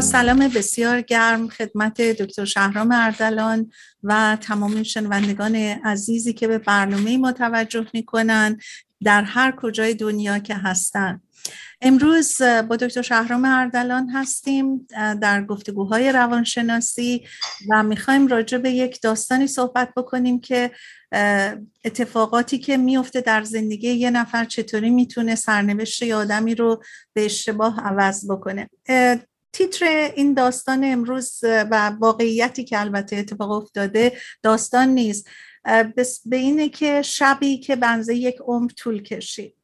سلام بسیار گرم خدمت دکتر شهرام اردلان و تمام شنوندگان عزیزی که به برنامه ما توجه می‌کنن در هر کجای دنیا که هستن. امروز با دکتر شهرام اردلان هستیم در گفتگوهای روانشناسی و می‌خوایم راجع به یک داستانی صحبت بکنیم که اتفاقاتی که میفته در زندگی یه نفر چطوری می‌تونه سرنوشت آدمی رو به اشتباه عوض بکنه. تیتر این داستان امروز و واقعیتی که البته اتفاق افتاده داستان نیست. به اینه که شبی که بنزه یک عمر طول کشید.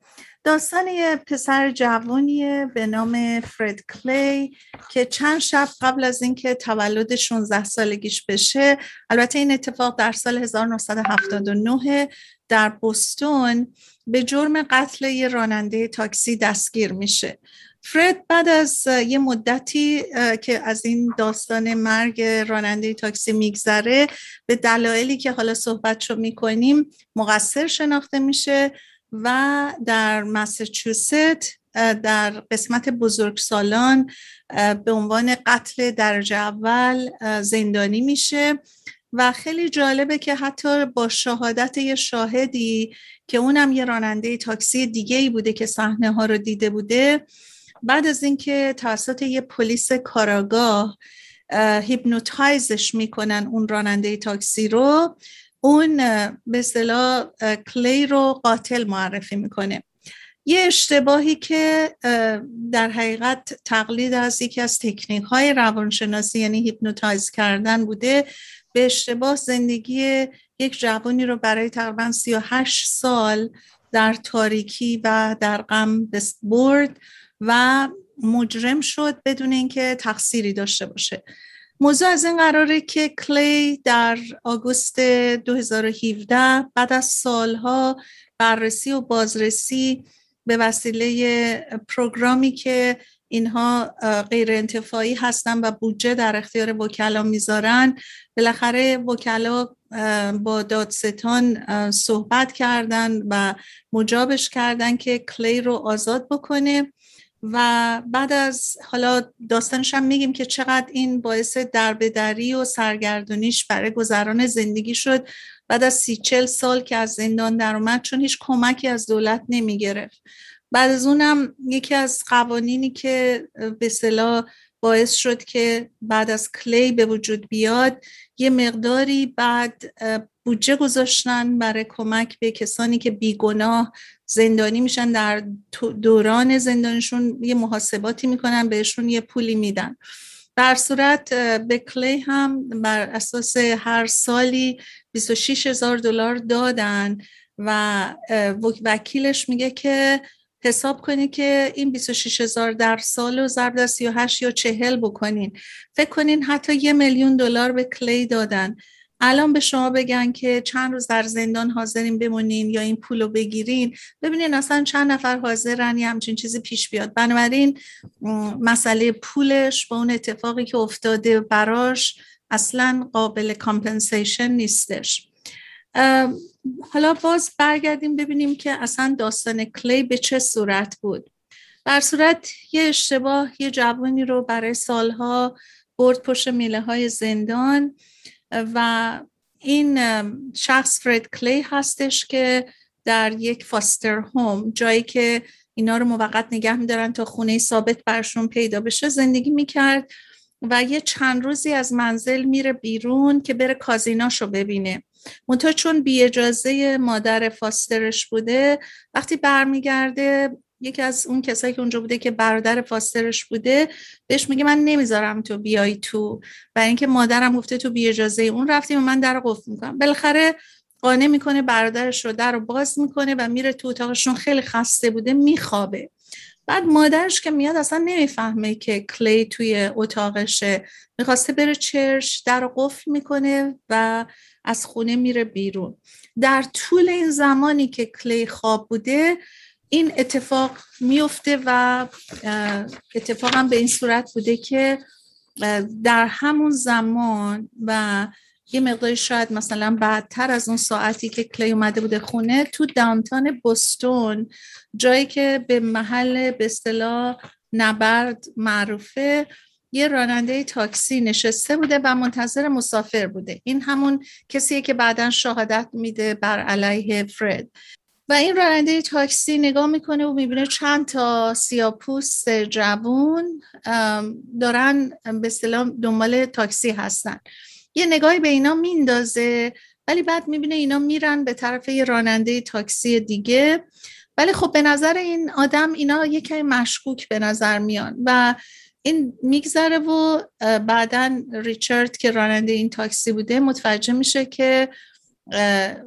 داستان یه پسر جوانیه به نام فرد کلی که چند شب قبل از اینکه تولد 16 سالگیش بشه البته این اتفاق در سال 1979 در بوستون به جرم قتل یه راننده تاکسی دستگیر میشه. فرد بعد از یه مدتی که از این داستان مرگ راننده تاکسی میگذره به دلایلی که حالا صحبتشو می‌کنیم مقصر شناخته میشه و در مساچوست در قسمت بزرگسالان به عنوان قتل درجه اول زندانی میشه. و خیلی جالبه که حتی با شهادت یه شاهدی که اونم یه راننده تاکسی دیگه ای بوده که صحنه ها رو دیده بوده بعد از اینکه توسط یه پلیس کاراگاه hypnotize ش می‌کنن اون راننده تاکسی رو اون به اصطلاح کلی رو قاتل معرفی می‌کنه. یه اشتباهی که در حقیقت تقلید از یکی از تکنیک های روانشناسی یعنی hypnotize کردن بوده به اشتباه زندگی یک جوانی رو برای تقریبا 38 سال در تاریکی و در غم برد. و مجرم شد بدون اینکه تقصیری داشته باشه. موضوع از این قراره که کلی در آگوست 2017 بعد از سالها بررسی و بازرسی به وسیله پروگرامی که اینها غیر انتفاعی هستن و بودجه در اختیار وکلا می‌ذارن بالاخره وکلا با دادستان صحبت کردن و مجابش کردن که کلی رو آزاد بکنه. و بعد از حالا داستانش هم میگیم که چقدر این باعث دربدری و سرگردونیش برای گذران زندگی شد. بعد از سی چل سال که از زندان در اومد چون هیچ کمکی از دولت نمی‌گرفت. بعد از اونم یکی از قوانینی که به صلاح باعث شد که بعد از کلی به وجود بیاد یه مقداری بعد بودجه گذاشتن برای کمک به کسانی که بیگناه زندانی میشن در دوران زندانشون یه محاسباتی می‌کنن بهشون یه پولی میدن. در صورت به کلی هم بر اساس هر سالی 26 هزار دلار دادن و وکیلش میگه که حساب کنی که این 26 هزار در سال و ضرب در 38 یا 40 بکنین. فکر کنین حتی یه میلیون دلار به کلی دادن. الان به شما بگن که چند روز در زندان حاضرین بمونین یا این پول رو بگیرین ببینین اصلا چند نفر حاضرن یا همچین چیزی پیش بیاد. بنابراین مسئله پولش با اون اتفاقی که افتاده براش اصلا قابل compensation نیستش. حالا باز برگردیم ببینیم که اصلا داستان کلی به چه صورت بود. بر صورت یه اشتباه یه جوانی رو برای سالها برد پشت میله های زندان. و این شخص فرد کلی هستش که در یک فاستر هوم جایی که اینا رو موقت نگه میدارن تا خونه ثابت برشون پیدا بشه زندگی می‌کرد و یه چند روزی از منزل میره بیرون که بره کازیناشو ببینه. منتها چون بی اجازه مادر فاسترش بوده وقتی برمیگرده یکی از اون کسایی که اونجا بوده که برادر فاسترش بوده بهش میگه من نمی‌ذارم تو بیای تو. برای اینکه مادرم گفته تو بی اجازه اون رفتیم و من در قفل می‌کنم بالاخره قانع می‌کنه برادرش رو در رو باز می‌کنه و میره تو اتاقشون. خیلی خسته بوده میخوابه. بعد مادرش که میاد اصلا نمی‌فهمه که کلی توی اتاقشه. می‌خواسته بره چرش در قفل می‌کنه و از خونه میره بیرون. در طول این زمانی که کلی خواب بوده این اتفاق میفته و اتفاق هم به این صورت بوده که در همون زمان و یه مقداری شاید مثلا بعدتر از اون ساعتی که کلی اومده بوده خونه تو دانتان بوستون جایی که به محل به اصطلاح نبرد معروفه یه راننده تاکسی نشسته بوده و منتظر مسافر بوده. این همون کسیه که بعدا شهادت میده بر علیه فرد و این راننده تاکسی نگاه می‌کنه و می‌بینه چند تا سیاپوست جوون دارن به اصطلاح دنبال تاکسی هستن. یه نگاهی به اینا میندازه ولی بعد می‌بینه اینا میرن به طرف یه راننده تاکسی دیگه. ولی خب به نظر این آدم اینا یکی مشکوک به نظر میان و این میگذره و بعدا ریچارد که راننده این تاکسی بوده متوجه میشه که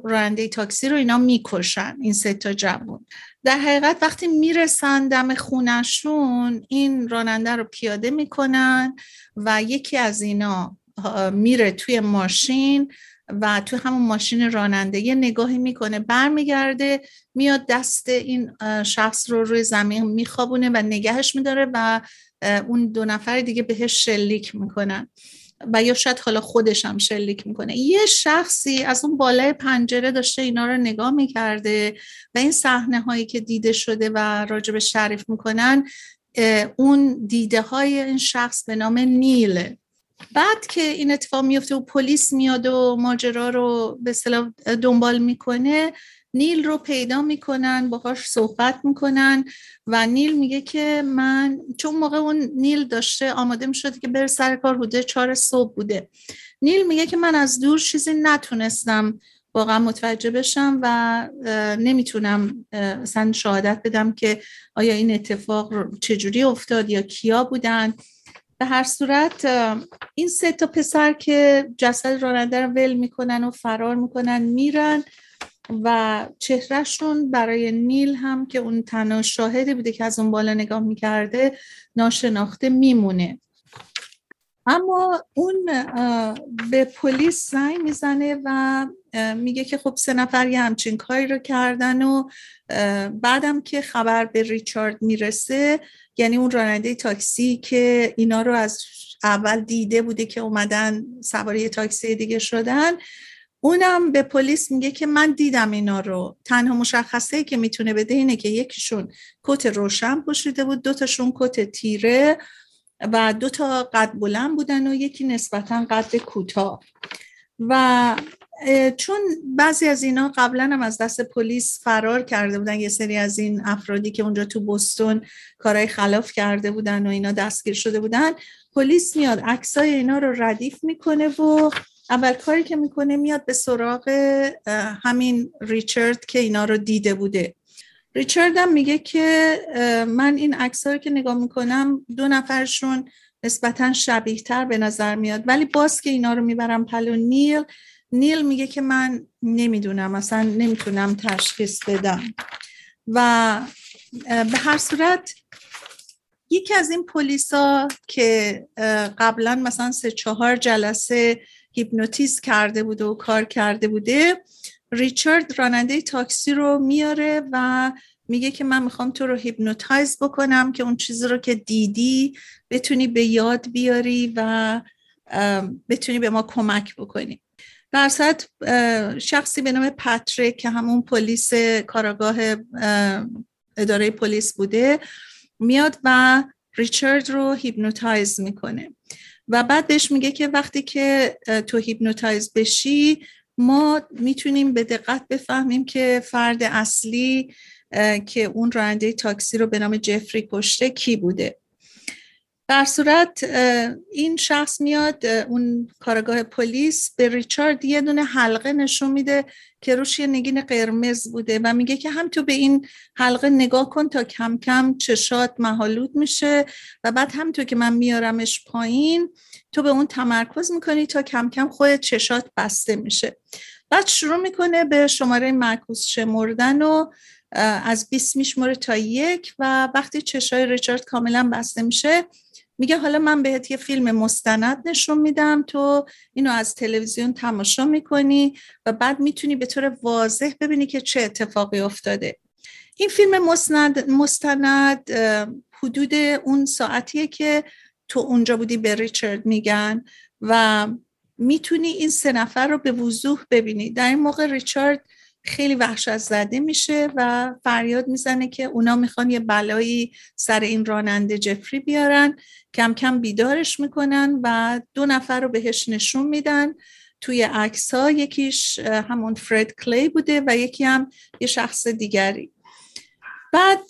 راننده تاکسی رو اینا می‌کشن این سه تا جوون در حقیقت وقتی می‌رسن دم خونشون این راننده رو پیاده می‌کنن و یکی از اینا میره توی ماشین و توی همون ماشین راننده یه نگاهی می‌کنه برمیگرده میاد دست این شخص رو روی زمین میخوابونه و نگهش میداره و اون دو نفر دیگه بهش شلیک می‌کنن. و یا شاید حالا خودش هم شلیک می‌کنه. یه شخصی از اون بالای پنجره داشته اینا رو نگاه می‌کرده و این صحنه هایی که دیده شده و راجب شریف می‌کنن اون دیده های این شخص به نام نیله. بعد که این اتفاق میفته و پلیس میاد و ماجرا رو به اصطلاح دنبال می‌کنه نیل رو پیدا می‌کنن باهاش صحبت می‌کنن و نیل میگه که من چون موقع اون نیل داشته آماده می‌شد که بره سر کار حدود چهار صبح بوده. نیل میگه که من از دور چیزی نتونستم واقعا متوجه بشم و نمی‌تونم مثلا شهادت بدم که آیا این اتفاق چجوری افتاد یا کیا بودن. به هر صورت این سه تا پسر که جسد راننده رو ول می‌کنن و فرار می‌کنن میرن و چهرهشون برای نیل هم که اون تنها شاهدی بوده که از اون بالا نگاه می‌کرده ناشناخته میمونه. اما اون به پلیس زنگ می‌زنه و میگه که خب سه نفر یه همچین کاری رو کردن و بعدم که خبر به ریچارد می‌رسه یعنی اون راننده تاکسی که اینا رو از اول دیده بوده که اومدن سواری تاکسی دیگه شدن اونم به پلیس میگه که من دیدم اینا رو. تنها مشخصه که می‌تونه بده اینه که یکیشون کت روشن پوشیده بود دوتاشون کت تیره و دو تا قد بلند بودن و یکی نسبتا قد کوتاه. و چون بعضی از اینا قبلا هم از دست پلیس فرار کرده بودن یه سری از این افرادی که اونجا تو بستون کارهای خلاف کرده بودن و اینا دستگیر شده بودن پلیس میاد عکسای اینا رو ردیف می‌کنه و اول کاری که می‌کنه میاد به سراغ همین ریچارد که اینا رو دیده بوده. ریچارد هم میگه که من این عکس رو که نگاه می‌کنم دو نفرشون نسبتا شبیه تر به نظر میاد. ولی باز که اینا رو می‌برم پلو نیل نیل میگه که من نمی‌دونم اصلا نمی‌تونم تشخیص بدم. و به هر صورت یکی از این پلیسا که قبلا مثلا سه چهار جلسه هیپنوتیز کرده بوده و کار کرده بوده ریچارد راننده تاکسی رو میاره و میگه که من می‌خوام تو رو hypnotize بکنم که اون چیزی رو که دیدی بتونی به یاد بیاری و بتونی به ما کمک بکنی. در شخصی به نام پاتریک که همون پلیس کاراگاه اداره پلیس بوده میاد و ریچارد رو hypnotize می‌کنه. و بعد بهش میگه که وقتی که تو hypnotize بشی ما می‌تونیم به دقت بفهمیم که فرد اصلی که اون راننده تاکسی رو به نام جفری کشته کی بوده. در صورت این شخص میاد اون کاراگاه پلیس به ریچارد یه دونه حلقه نشون میده که روش یه نگین قرمز بوده و میگه که هم تو به این حلقه نگاه کن تا کم کم چشات محالود میشه و بعد هم تو که من میارمش پایین تو به اون تمرکز می‌کنی تا کم کم خود چشات بسته میشه. بعد شروع می‌کنه به شماره معکوس شمردن و از 20 میشمره تا یک و وقتی چشای ریچارد کاملا بسته میشه میگه حالا من بهت یه فیلم مستند نشون میدم تو اینو از تلویزیون تماشا می‌کنی و بعد می‌تونی به طور واضح ببینی که چه اتفاقی افتاده. این فیلم مستند, مستند حدود اون ساعتیه که تو اونجا بودی به ریچارد میگن و می‌تونی این سه نفر رو به وضوح ببینی. در این موقع ریچارد خیلی وحشت زده میشه و فریاد می‌زنه که اونا می‌خوان یه بلایی سر این راننده جفری بیارن کم کم بیدارش می‌کنن و دو نفر رو بهش نشون میدن. توی عکس ها یکیش همون فرد کلی بوده و یکی هم یه شخص دیگری. بعد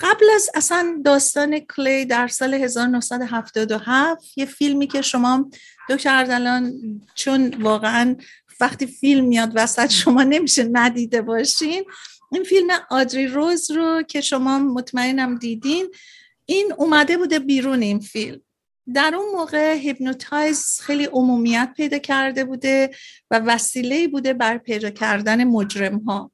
قبل از اصلا داستان کلی در سال 1977 یه فیلمی که شما دکتر اردلان چون واقعا وقتی فیلم میاد وسط شما نمیشه ندیده باشین. این فیلم آدری روز رو که شما مطمئنم دیدین این اومده بوده بیرون این فیلم. در اون موقع hypnotize خیلی عمومیت پیدا کرده بوده و وسیله بوده بر پیدا کردن مجرم ها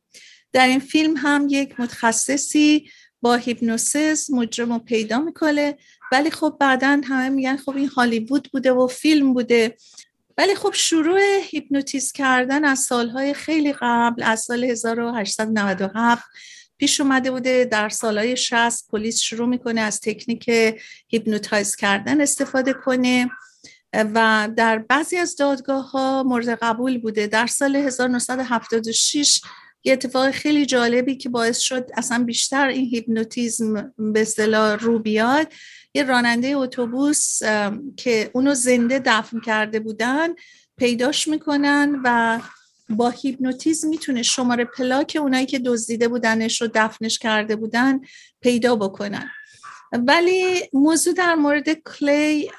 در این فیلم هم یک متخصصی با hypnosis مجرم رو پیدا می‌کنه ولی خب بعدا همه میگن خب این هالیوود بوده و فیلم بوده. ولی خب شروع هیپنوتیز کردن از سالهای خیلی قبل از سال 1897 پیش اومده بوده. در سالهای 60 پلیس شروع می‌کنه از تکنیک hypnotize کردن استفاده کنه و در بعضی از دادگاه ها مورد قبول بوده. در سال 1976 یه اتفاق خیلی جالبی که باعث شد اصلا بیشتر این هیپنوتیزم به اصطلاح رو بیاد یه راننده اتوبوس که اونو زنده دفن کرده بودن پیداش می‌کنن و با هیپنوتیزم می‌تونه شماره پلاک اونایی که دزدیده بودنش رو دفنش کرده بودن پیدا بکنن. ولی موضوع در مورد کلی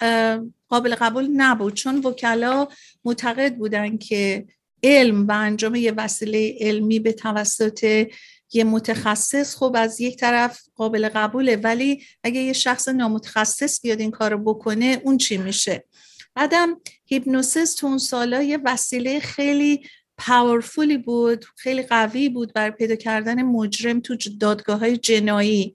قابل قبول نبود چون وکلا معتقد بودن که علم و انجام یه وسیله علمی به توسط یه متخصص خب از یک طرف قابل قبوله ولی اگه یه شخص نامتخصص بیاد این کارو بکنه اون چی میشه؟ بعدم هیپنوسیس تو اون سالا یه وسیله خیلی پاورفولی بود خیلی قوی بود بر پیدا کردن مجرم تو دادگاه های جنایی.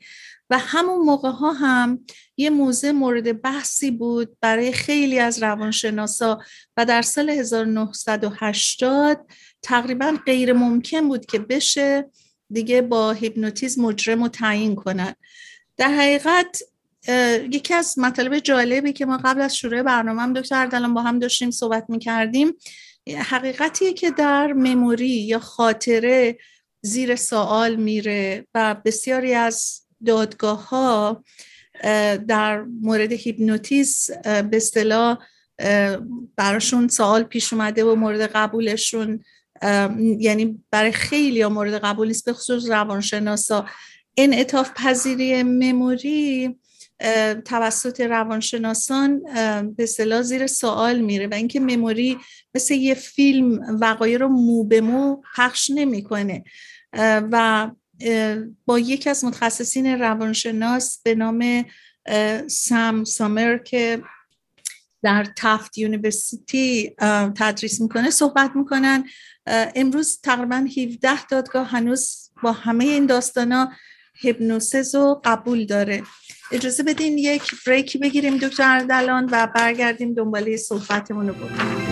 و همون موقع ها هم یه موزه مورد بحثی بود برای خیلی از روانشناسا و در سال 1980 تقریبا غیر ممکن بود که بشه دیگه با هیپنوتیزم مجرم رو تعیین کنن. در حقیقت یکی از مطالب جالبی که ما قبل از شروع برنامه هم دکتر اردلان با هم داشتیم صحبت می‌کردیم حقیقتیه که در مموری یا خاطره زیر سوال میره و بسیاری از دادگاه ها در مورد هیپنوتیز به اصطلاح براشون سوال پیش اومده و مورد قبولشون یعنی برای خیلی ها مورد قبول نیست به خصوص روانشناسا. انعطاف پذیری memory توسط روانشناسان به اصطلاح زیر سوال میره و اینکه memory مثل یه فیلم وقایع رو مو به مو پخش نمی‌کنه. و با یکی از متخصصین روانشناس به نام سام سامر که در Tufts University تدریس می‌کنه صحبت می‌کنن. امروز تقریبا 17 دادگاه هنوز با همه این داستانا هیپنوسیس رو قبول داره. اجازه بدین یک بریکی بگیریم دکتر اردلان و برگردیم دنباله صحبتمون رو بکنیم.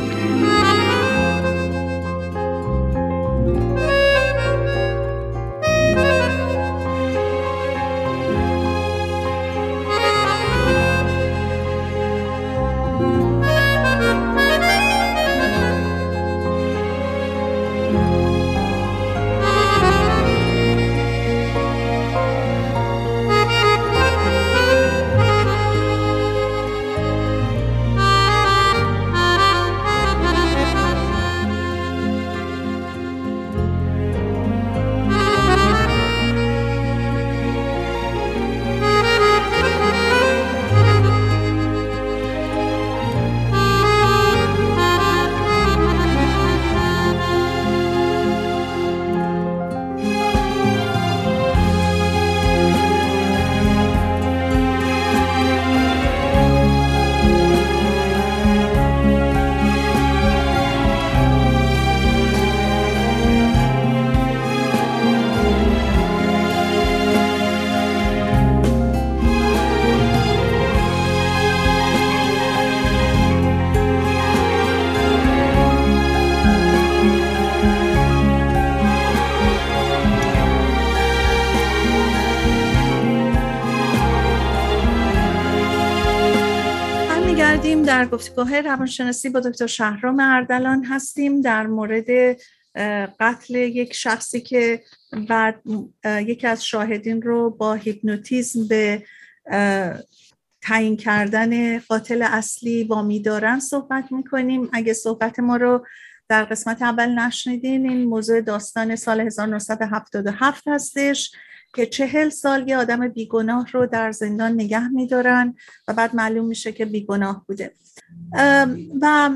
در گفتگوهای روانشناسی با دکتر شهرام اردلان هستیم در مورد قتل یک شخصی که بعد یکی از شاهدین رو با هیپنوتیزم به تعیین کردن قاتل اصلی وامی دارن صحبت می‌کنیم. اگه صحبت ما رو در قسمت اول نشنیدین این موضوع داستان سال 1977 هستش. که چهل سال یه آدم بیگناه رو در زندان نگه میدارن و بعد معلوم میشه که بیگناه بوده. و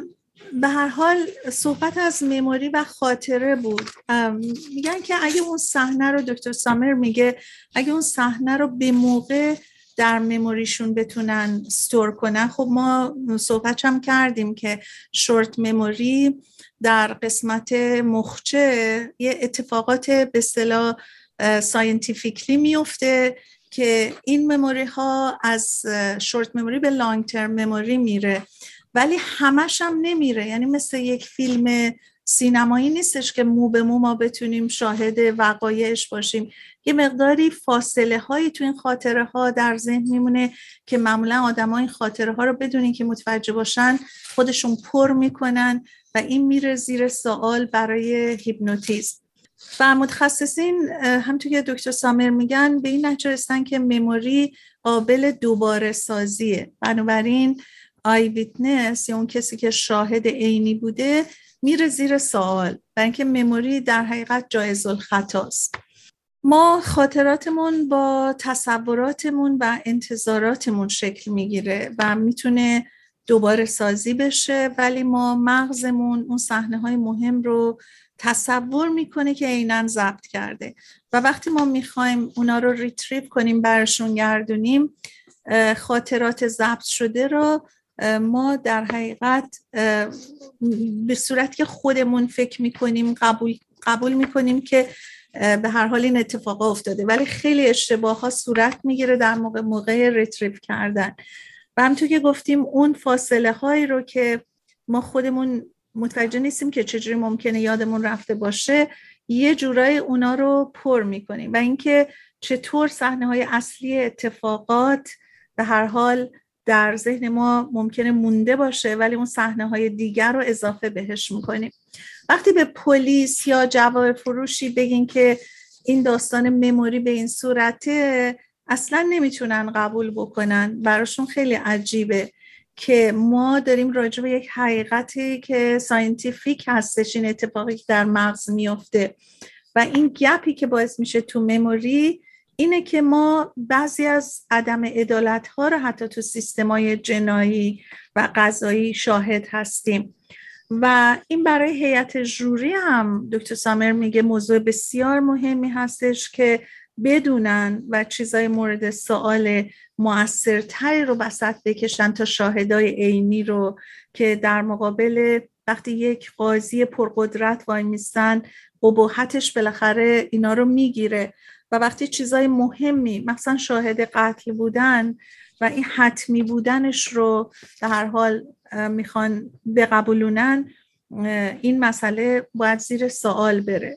به هر حال صحبت از مموری و خاطره بود. میگن که اگه اون صحنه رو دکتر سامر میگه اگه اون صحنه رو به موقع در مموریشون بتونن ستور کنن خب ما صحبت هم کردیم که شورت مموری در قسمت مخچه یه اتفاقات به صلاح scientifically میفته که این memory ها از short memory به long-term memory میره. ولی همش هم نمیره. یعنی مثل یک فیلم سینمایی نیستش که مو به مو ما بتونیم شاهد وقایعش باشیم. یه مقداری فاصله هایی تو این خاطره ها در ذهن میمونه که معمولا آدم این خاطره ها رو بدون این که متوجه باشن خودشون پر می‌کنن و این میره زیر سوال برای هیپنوتیزم. و متخصصین همطور که دکتر سامر میگن به این نتیجه رسیدن که مموری قابل دوباره سازیه. بنابراین آی ویتنس یا اون کسی که شاهد عینی بوده میره زیر سوال و اینکه مموری در حقیقت جایز الخطاست ما خاطراتمون با تصوراتمون و انتظاراتمون شکل می‌گیره و می‌تونه دوباره سازی بشه ولی ما مغزمون اون صحنه های مهم رو تصور می‌کنه که عینا ضبط کرده. و وقتی ما می‌خوایم اونا رو retrieve کنیم برشون گردونیم خاطرات ضبط شده رو ما در حقیقت به صورت که خودمون فکر می‌کنیم قبول, قبول می‌کنیم که به هر حال این اتفاق افتاده. ولی خیلی اشتباه ها صورت می‌گیره در موقع موقع retrieve کردن. و همطور که گفتیم اون فاصله هایی رو که ما خودمون متوجه نیستیم که چجوری ممکنه یادمون رفته باشه. یه جورای اونا رو پر می‌کنیم و اینکه چطور صحنه های اصلی اتفاقات به هر حال در ذهن ما ممکنه مونده باشه ولی اون صحنه های دیگر رو اضافه بهش می‌کنیم. وقتی به پلیس یا جواب فروشی بگین که این داستان مموری به این صورته اصلا نمی‌تونن قبول بکنن. براشون خیلی عجیبه. که ما داریم راجع به یک حقیقتی که scientific هستش این اتفاقی که در مغز میفته و این gap ی که باعث میشه تو memory اینه که ما بعضی از عدم عدالت ها رو حتی تو سیستمای جنایی و قضایی شاهد هستیم. و این برای هیئت jury هم دکتر سامر میگه موضوع بسیار مهمی هستش که بدونن و چیزای مورد سوال موثرتری رو بسط بکشن تا شاهدای عینی رو که در مقابل وقتی یک قاضی پرقدرت وای میستن ابهتش بالاخره اینا رو می‌گیره. و وقتی چیزای مهمی مثلا شاهد قتل بودن و این حتمی بودنش رو در هر حال می‌خوان بقبولونن این مسئله باید زیر سوال بره.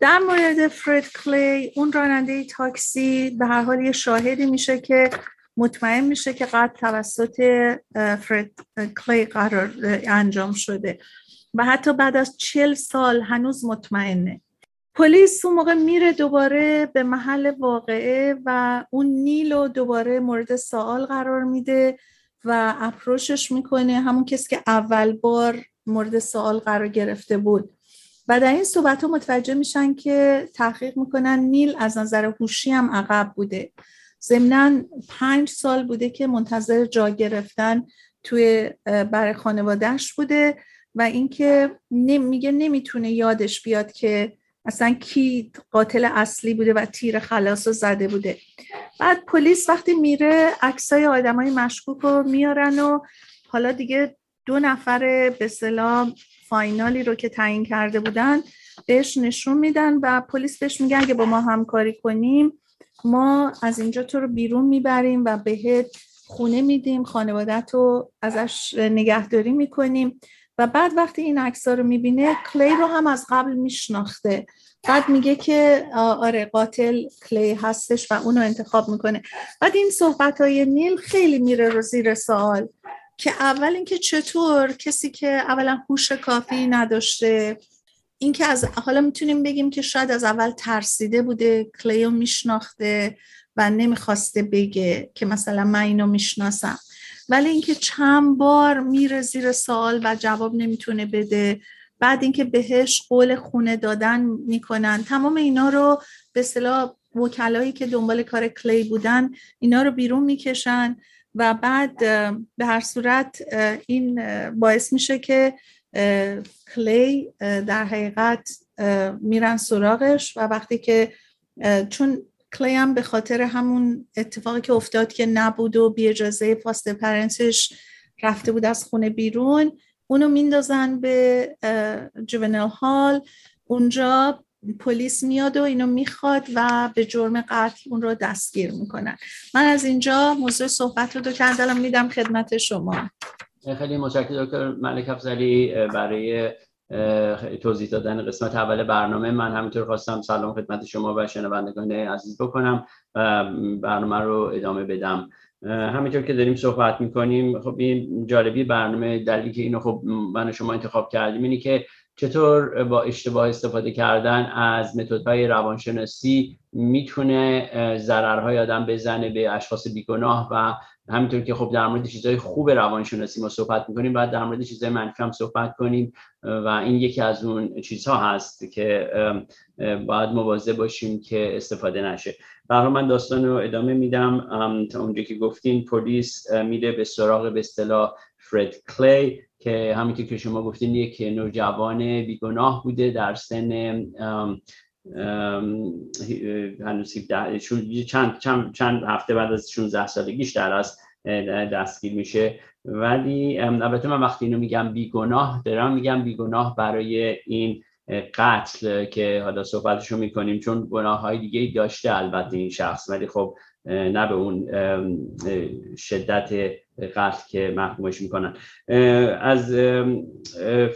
در مورد فرد کلی اون راننده تاکسی به هر حال یه شاهدی میشه که مطمئن میشه که قتل توسط فرد کلی قرار انجام شده و حتی بعد از چل سال هنوز مطمئنه. پلیس اون موقع میره دوباره به محل واقعه و اون نیل رو دوباره مورد سوال قرار میده. و اپروشش می‌کنه همون کسی که اول بار مورد سوال قرار گرفته بود. و در این صحبت ها متوجه میشن که تحقیق می‌کنن نیل از نظر هوشی هم عقب بوده. ضمنا پنج سال بوده که منتظر جا گرفتن توی برای خانوادهش بوده و اینکه میگه نمی‌تونه یادش بیاد که اصلا کی قاتل اصلی بوده و تیر خلاص رو زده بوده. بعد پلیس وقتی میره عکسای آدمای مشکوک رو میارن و حالا دیگه دو نفر به سلام فاینالی رو که تعیین کرده بودن بهش نشون میدن و پلیس بهش میگن اگه با ما همکاری کنیم ما از اینجا تو رو بیرون می‌بریم و بهت خونه میدیم خانوادت رو ازش نگهداری می‌کنیم. و بعد وقتی این عکس رو می‌بینه کلی رو هم از قبل میشناخته. بعد میگه که آره قاتل کلی هستش و اونو انتخاب می‌کنه. بعد این صحبت های نیل خیلی میره رو زیر سوال که اول اینکه چطور کسی که اولا هوش کافی نداشته اینکه از حالا می‌تونیم بگیم که شاید از اول ترسیده بوده کلیو میشناخته و نمی‌خواسته بگه که مثلا من اینو می‌شناسم. ولی اینکه چند بار میره زیر سوال و جواب نمی‌تونه بده بعد اینکه بهش قول خونه دادن می‌کنن. تمام اینا رو به اصطلاح وکلایی که دنبال کار کلی بودن اینا رو بیرون می‌کشن و بعد به هر صورت این باعث میشه که کلی در حقیقت میرن سراغش و وقتی که چون کلی هم به خاطر همون اتفاقی که افتاد که نبود و بی اجازه پاست پرنسش رفته بود از خونه بیرون اونو میندازن به جوونل هال. اونجا پلیس میاد و اینو می‌خواد و به جرم قتل اون رو دستگیر می‌کنن. من از اینجا موضوع صحبت رو دو کردلم میدم خدمت شما. خیلی متشکرم دکتر ملک افزلی برای توضیح دادن قسمت اول برنامه. من همینطور خواستم سلام خدمت شما و شنوندگان عزیز بکنم برنامه رو ادامه بدم. همینطور که داریم صحبت می‌کنیم خب این جالبی برنامه دلیلی که اینو خب من شما انتخاب کردیم اینی که چطور با اشتباه استفاده کردن از متدهای روانشناسی می‌تونه ضررهای آدم بزنه به اشخاص بیگناه و همینطور که خب در مورد چیزهای خوب روانشناسی ما صحبت می‌کنیم بعد در مورد چیزهای منفی هم صحبت کنیم و این یکی از اون چیزها هست که باید مواظب باشیم که استفاده نشه. برای من داستان رو ادامه میدم تا اونجا که گفتین پلیس میده به سراغ به اصطلاح فرد کلی. که همین که شما گفتین یک نوجوان بیگناه بوده در سن هنوز چند, چند, چند هفته بعد از 16 سالگیش در از دستگیر میشه. ولی البته من وقتی اینو میگم بیگناه دارم میگم بیگناه برای این قتل که حالا صحبتشو می‌کنیم چون گناه های دیگه داشته البته این شخص. ولی خب نه به اون شدت قتل که محکومش می‌کنن. از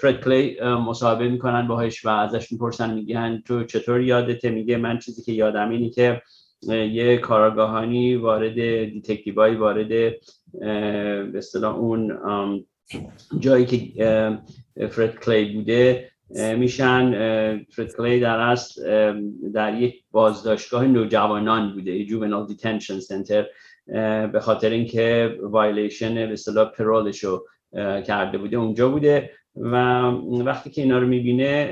فرد کلی مصاحبه می‌کنن باهاش و ازش می‌پرسن میگن تو چطور یادته؟ میگه من چیزی که یادم اینی که یه کاراگاهانی وارد detectiveهای وارد به اصطلاح اون جایی که فرد کلی بوده میشن. فرد کلی در اصل در یک بازداشتگاه نوجوانان بوده juvenile detention center به خاطر اینکه وایلیشن به اصطلاح parole‌ش رو کرده بوده اونجا بوده. و وقتی که اینا رو می‌بینه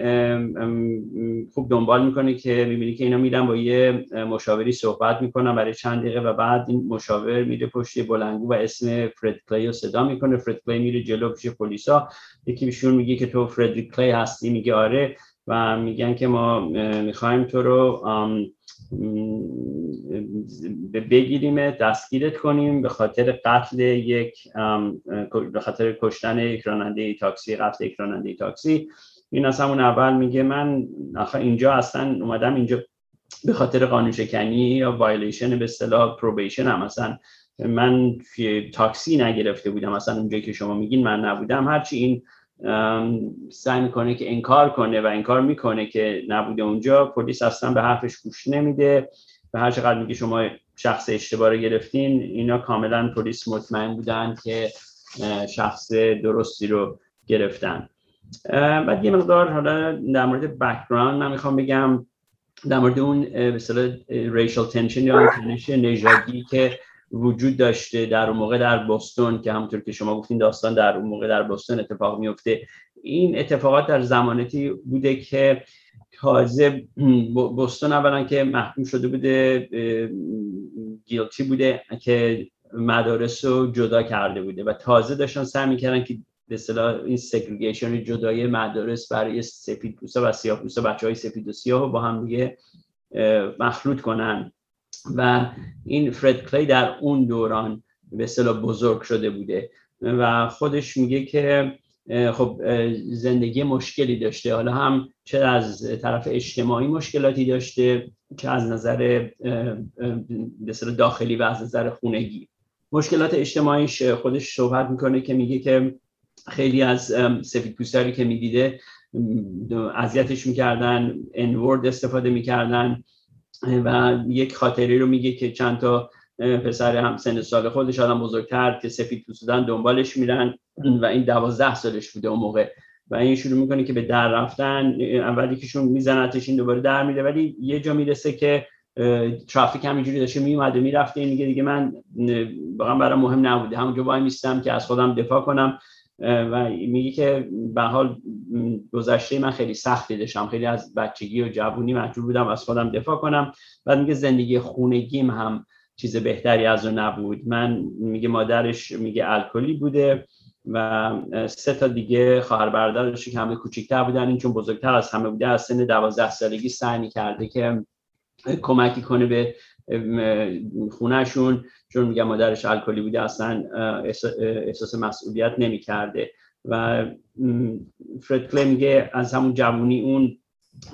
خوب دنبال می‌کنه که می‌بینی که اینا میرن با یه مشاوری صحبت می‌کنن برای چند دقیقه و بعد این مشاور میره پشت بلنگو و اسم فرد کلی رو صدا می‌کنه. فرد کلی میره جلو پیش پلیسا. یکی بهشون میگه که تو فرد کلی هستی؟ میگه آره. و میگن که ما می‌خوایم تو رو بگیریم دستگیرت کنیم به خاطر قتل یک به خاطر کشتن یک راننده تاکسی قتل یک راننده تاکسی. این از همون اول میگه من اینجا اصلا اومدم اینجا به خاطر قانون شکنی یا وایلیشن به اصطلاح probationام. مثلا من تاکسی نگرفته بودم. مثلا اونجایی که شما میگین من نبودم. هرچی این سعی می‌کنه که انکار کنه و انکار می‌کنه که نبوده اونجا پلیس اصلا به حرفش گوش نمیده. و هر چقدر میگه شما شخص اشتباه رو گرفتین اینا کاملا پلیس مطمئن بودن که شخص درستی رو گرفتن. بعد یه مقدار حالا در مورد background من می‌خوام بگم در مورد اون به racial tension یا تنش نژادی که وجود داشته در اون موقع در بوستون که همونطور که شما گفتین داستان در اون موقع در بوستون اتفاق میفته. این اتفاقات در زمانی بوده که تازه بوستون اولا که محکوم شده بوده گیلتی بوده که مدارس رو جدا کرده بوده و تازه داشتن سعی می‌کردن که به اصطلاح این سگریگیشن جدای مدارس برای سفید پوستا و سیاه پوستا بچه های سفید و سیاه با هم دیگه مخلوط کنن. و این فرد کلی در اون دوران به اصطلاح بزرگ شده بوده و خودش میگه که خب زندگی مشکلی داشته. حالا هم چه از طرف اجتماعی مشکلاتی داشته چه از نظر داخلی و از نظر خونگی. مشکلات اجتماعیش خودش صحبت می‌کنه که میگه که خیلی از سفید که می‌دیده اذیتش می‌کردن انورد استفاده می‌کردن. و یک خاطری رو میگه که چند تا پسر هم سن سال خودش آدم بزرگتر که سفید پوستودن دنبالش میرن و این دوازده سالش بوده اون موقع. و این شروع می‌کنه که به در رفتن اولی کهشون میزنتش این دوباره در میره ولی یه جا می‌رسه که ترافیک همینجوری داشته میومد و می‌رفته این میگه دیگه من واقعا برای مهم نبوده. همونجا وای میستم که از خودم دفاع کنم. و میگه که به حال گذشته من خیلی سختی داشتم خیلی از بچگی و جوونی مجبور بودم از خودم دفاع کنم. و میگه زندگی خونگیم هم چیز بهتری از اون نبود. من میگه مادرش میگه الکلی بوده و سه تا دیگه خواهر برادرش که همه کوچیک‌تر بودن. این چون بزرگتر از همه بوده از سن دوازده سالگی سعی کرده که کمکی کنه به خونه‌شون چون میگم مادرش الکلی بوده اصلا احساس مسئولیت نمی‌کرده. و فرد میگه از همون جوونی اون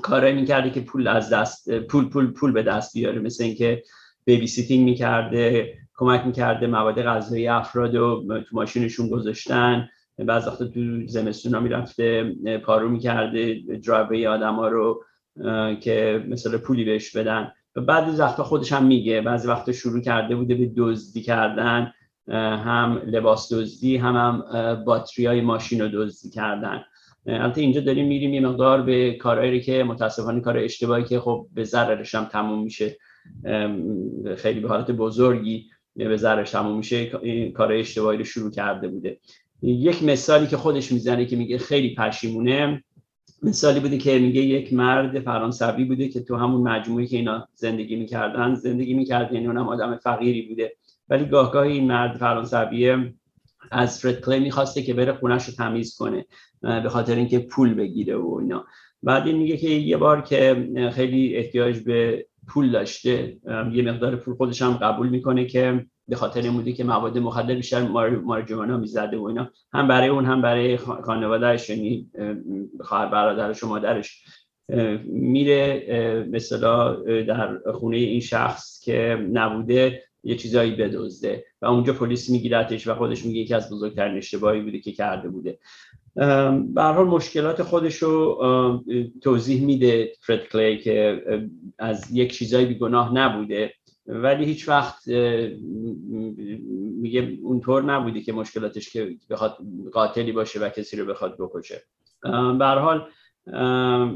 کارایی می‌کرده که پول از دست پول پول پول به دست بیاره. مثل اینکه babysitting می‌کرده کمک می‌کرده مواد غذایی افراد رو تو ماشینشون گذاشتن. بعض وقتا تو زمستون ها می‌رفته پارو می‌کرده درایوی آدم ها رو که مثلا پولی بهش بدن. و بعضی وقتا خودش هم میگه بعضی وقتا شروع کرده بوده به دزدی کردن هم لباس دزدی هم هم باتری های ماشین رو دزدی کردن. البته اینجا داریم میریم یه مقدار به کارهایی که متاسفانه کار اشتباهی که خب به ضررش هم تموم میشه. خیلی به حالت بزرگی به ضررش تموم میشه. کار اشتباهی رو شروع کرده بوده. یک مثالی که خودش می‌زنه که میگه خیلی پشیمونه مثالی بوده که میگه یک مرد فرانسوی بوده که تو همون مجموعی که اینا زندگی می‌کردن زندگی می‌کرد یعنی اونم آدم فقیری بوده. ولی گاه این مرد فرانسوی از فرد کلی می‌خواسته که بره خونش رو تمیز کنه به خاطر اینکه پول بگیره و اینا. بعد این میگه که یه بار که خیلی احتیاج به پول داشته یه مقدار پول خودش هم قبول می‌کنه که به خاطر این بوده که مواد مخدر بیشتر مارجوانا می‌زده و اینا. هم برای اون هم برای خانوادهش یعنی خواهر برادرش و مادرش میره مثلا در خونه این شخص که نبوده یه چیزایی بدزده و اونجا پلیس میگیرتش و خودش میگه یکی از بزرگترین اشتباهی بوده که کرده بوده. به حال مشکلات خودش رو توضیح میده فرد کلی که از یک چیزایی بیگناه نبوده. ولی هیچ وقت میگه اونطور نبوده که مشکلاتش که بخواد قاتلی باشه و کسی رو بخواد بکشه. به هر حال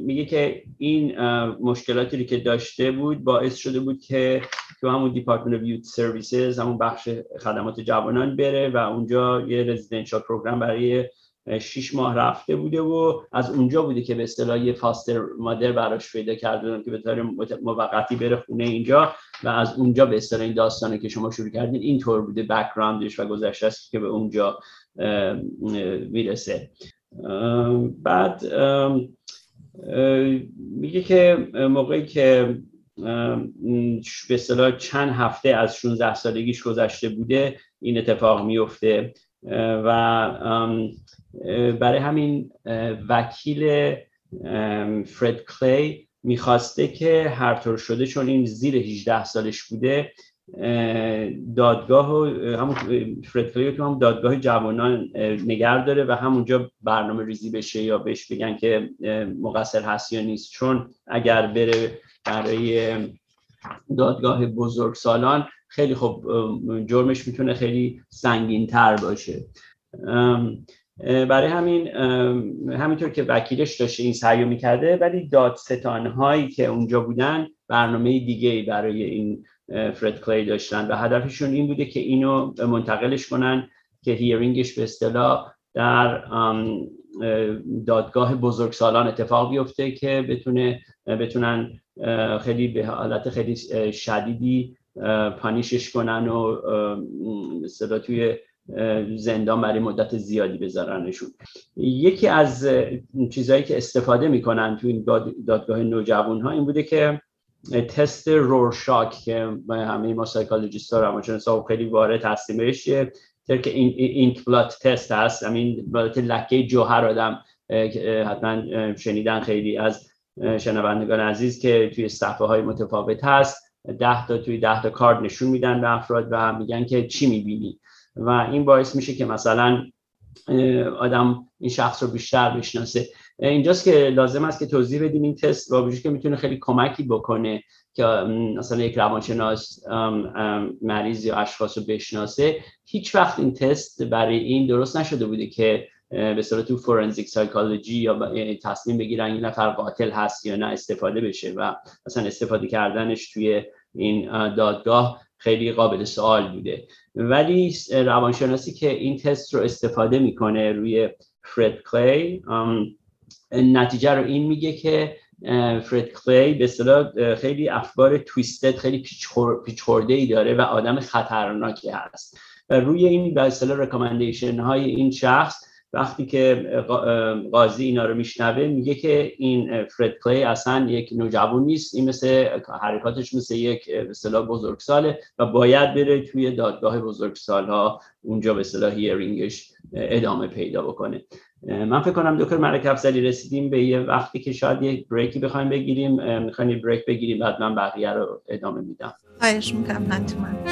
میگه که این مشکلاتی رو که داشته بود باعث شده بود که تو همون Department of Youth Services همون بخش خدمات جوانان بره و اونجا یه residential program برای شیش ماه رفته بوده و از اونجا بوده که به اصطلاح یه foster مادر براش پیدا کرده که به طور موقتی بره خونه اینجا و از اونجا به اصطلاح این داستانی که شما شروع کردین اینطور بوده بک‌گراندش و گذشته است که به اونجا می‌رسه. بعد میگه که موقعی که به اصطلاح چند هفته از 16 سالگیش گذشته بوده این اتفاق میفته. و برای همین وکیل فرد کلی می‌خواسته که هر طور شده چون این زیر 18 سالش بوده دادگاه و همون فرد کلی تو هم دادگاه جوانان نگر داره و همونجا برنامه ریزی بشه یا بهش بگن که مقصر هست یا نیست. چون اگر بره برای دادگاه بزرگ سالان خیلی خب جرمش می‌تونه خیلی سنگین تر باشه برای همین همینطور که وکیلش داشته این سعیو می‌کرده ولی دادستان هایی که اونجا بودن برنامه دیگه برای این فرد کلی داشتن و هدفشون این بوده که اینو منتقلش کنن که هیرینگش به اصطلاح در دادگاه بزرگسالان اتفاق بیفته که بتونه بتونن خیلی به حالت خیلی شدیدی پانیشش کنن و مثلا توی زندان برای مدت زیادی بذارنشون. یکی از چیزهایی که استفاده می‌کنن تو این دادگاه نوجوان ها این بوده که تست رورشاک که همه ما psychologist ها روانشناسا خیلی وارد هستیم بهش که این inkblot test هست. همین لکه جوهر آدم حتما شنیدن خیلی از شنوندگان عزیز که توی صفحه های متفاوت هست. ده تا توی ده تا کارد نشون میدن به افراد و میگن که چی می‌بینی. و این باعث میشه که مثلا آدم این شخص رو بیشتر بشناسه. اینجاست که لازم است که توضیح بدیم این تست با وجود که می‌تونه خیلی کمکی بکنه که مثلا یک روانشناس مریض یا اشخاص رو بشناسه. هیچ وقت این تست برای این درست نشده بوده که به صورت تو فورنزیک سایکولوژی یا تصمیم بگیرن این نفر قاتل هست یا نه استفاده بشه و مثلا استفاده کردنش توی این دادگاه. خیلی قابل سوال بوده. ولی روانشناسی که این تست رو استفاده می‌کنه روی فرد کلی نتیجه رو این میگه که فرد کلی به اصطلاح خیلی افکار تویستد خیلی پیچ خورده ای داره و آدم خطرناکی هست. و روی این به اصطلاح رکامندیشن های این شخص وقتی که قاضی اینا رو میشنوه میگه که این فرد کلی اصلا یک نوجوان نیست این مثل حرکاتش مثل یک به بزرگساله و باید بره توی دادگاه بزرگسال ها اونجا به اصطلاح هیرینگش ادامه پیدا بکنه. من فکر کنم دکتر ملک افزلی رسیدیم به یه وقتی که شاید یک بریکی بخوایم بگیریم می‌خوایم بریک بگیریم بعد من بقیه رو ادامه میدم. خواهش می‌کنم حتما.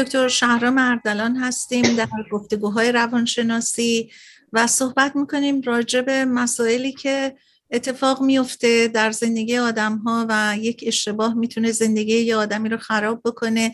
دکتر شهرام اردلان هستیم در گفتگوهای روانشناسی و صحبت می‌کنیم راجع به مسائلی که اتفاق میفته در زندگی آدم ها و یک اشتباه می‌تونه زندگی یه آدمی رو خراب بکنه.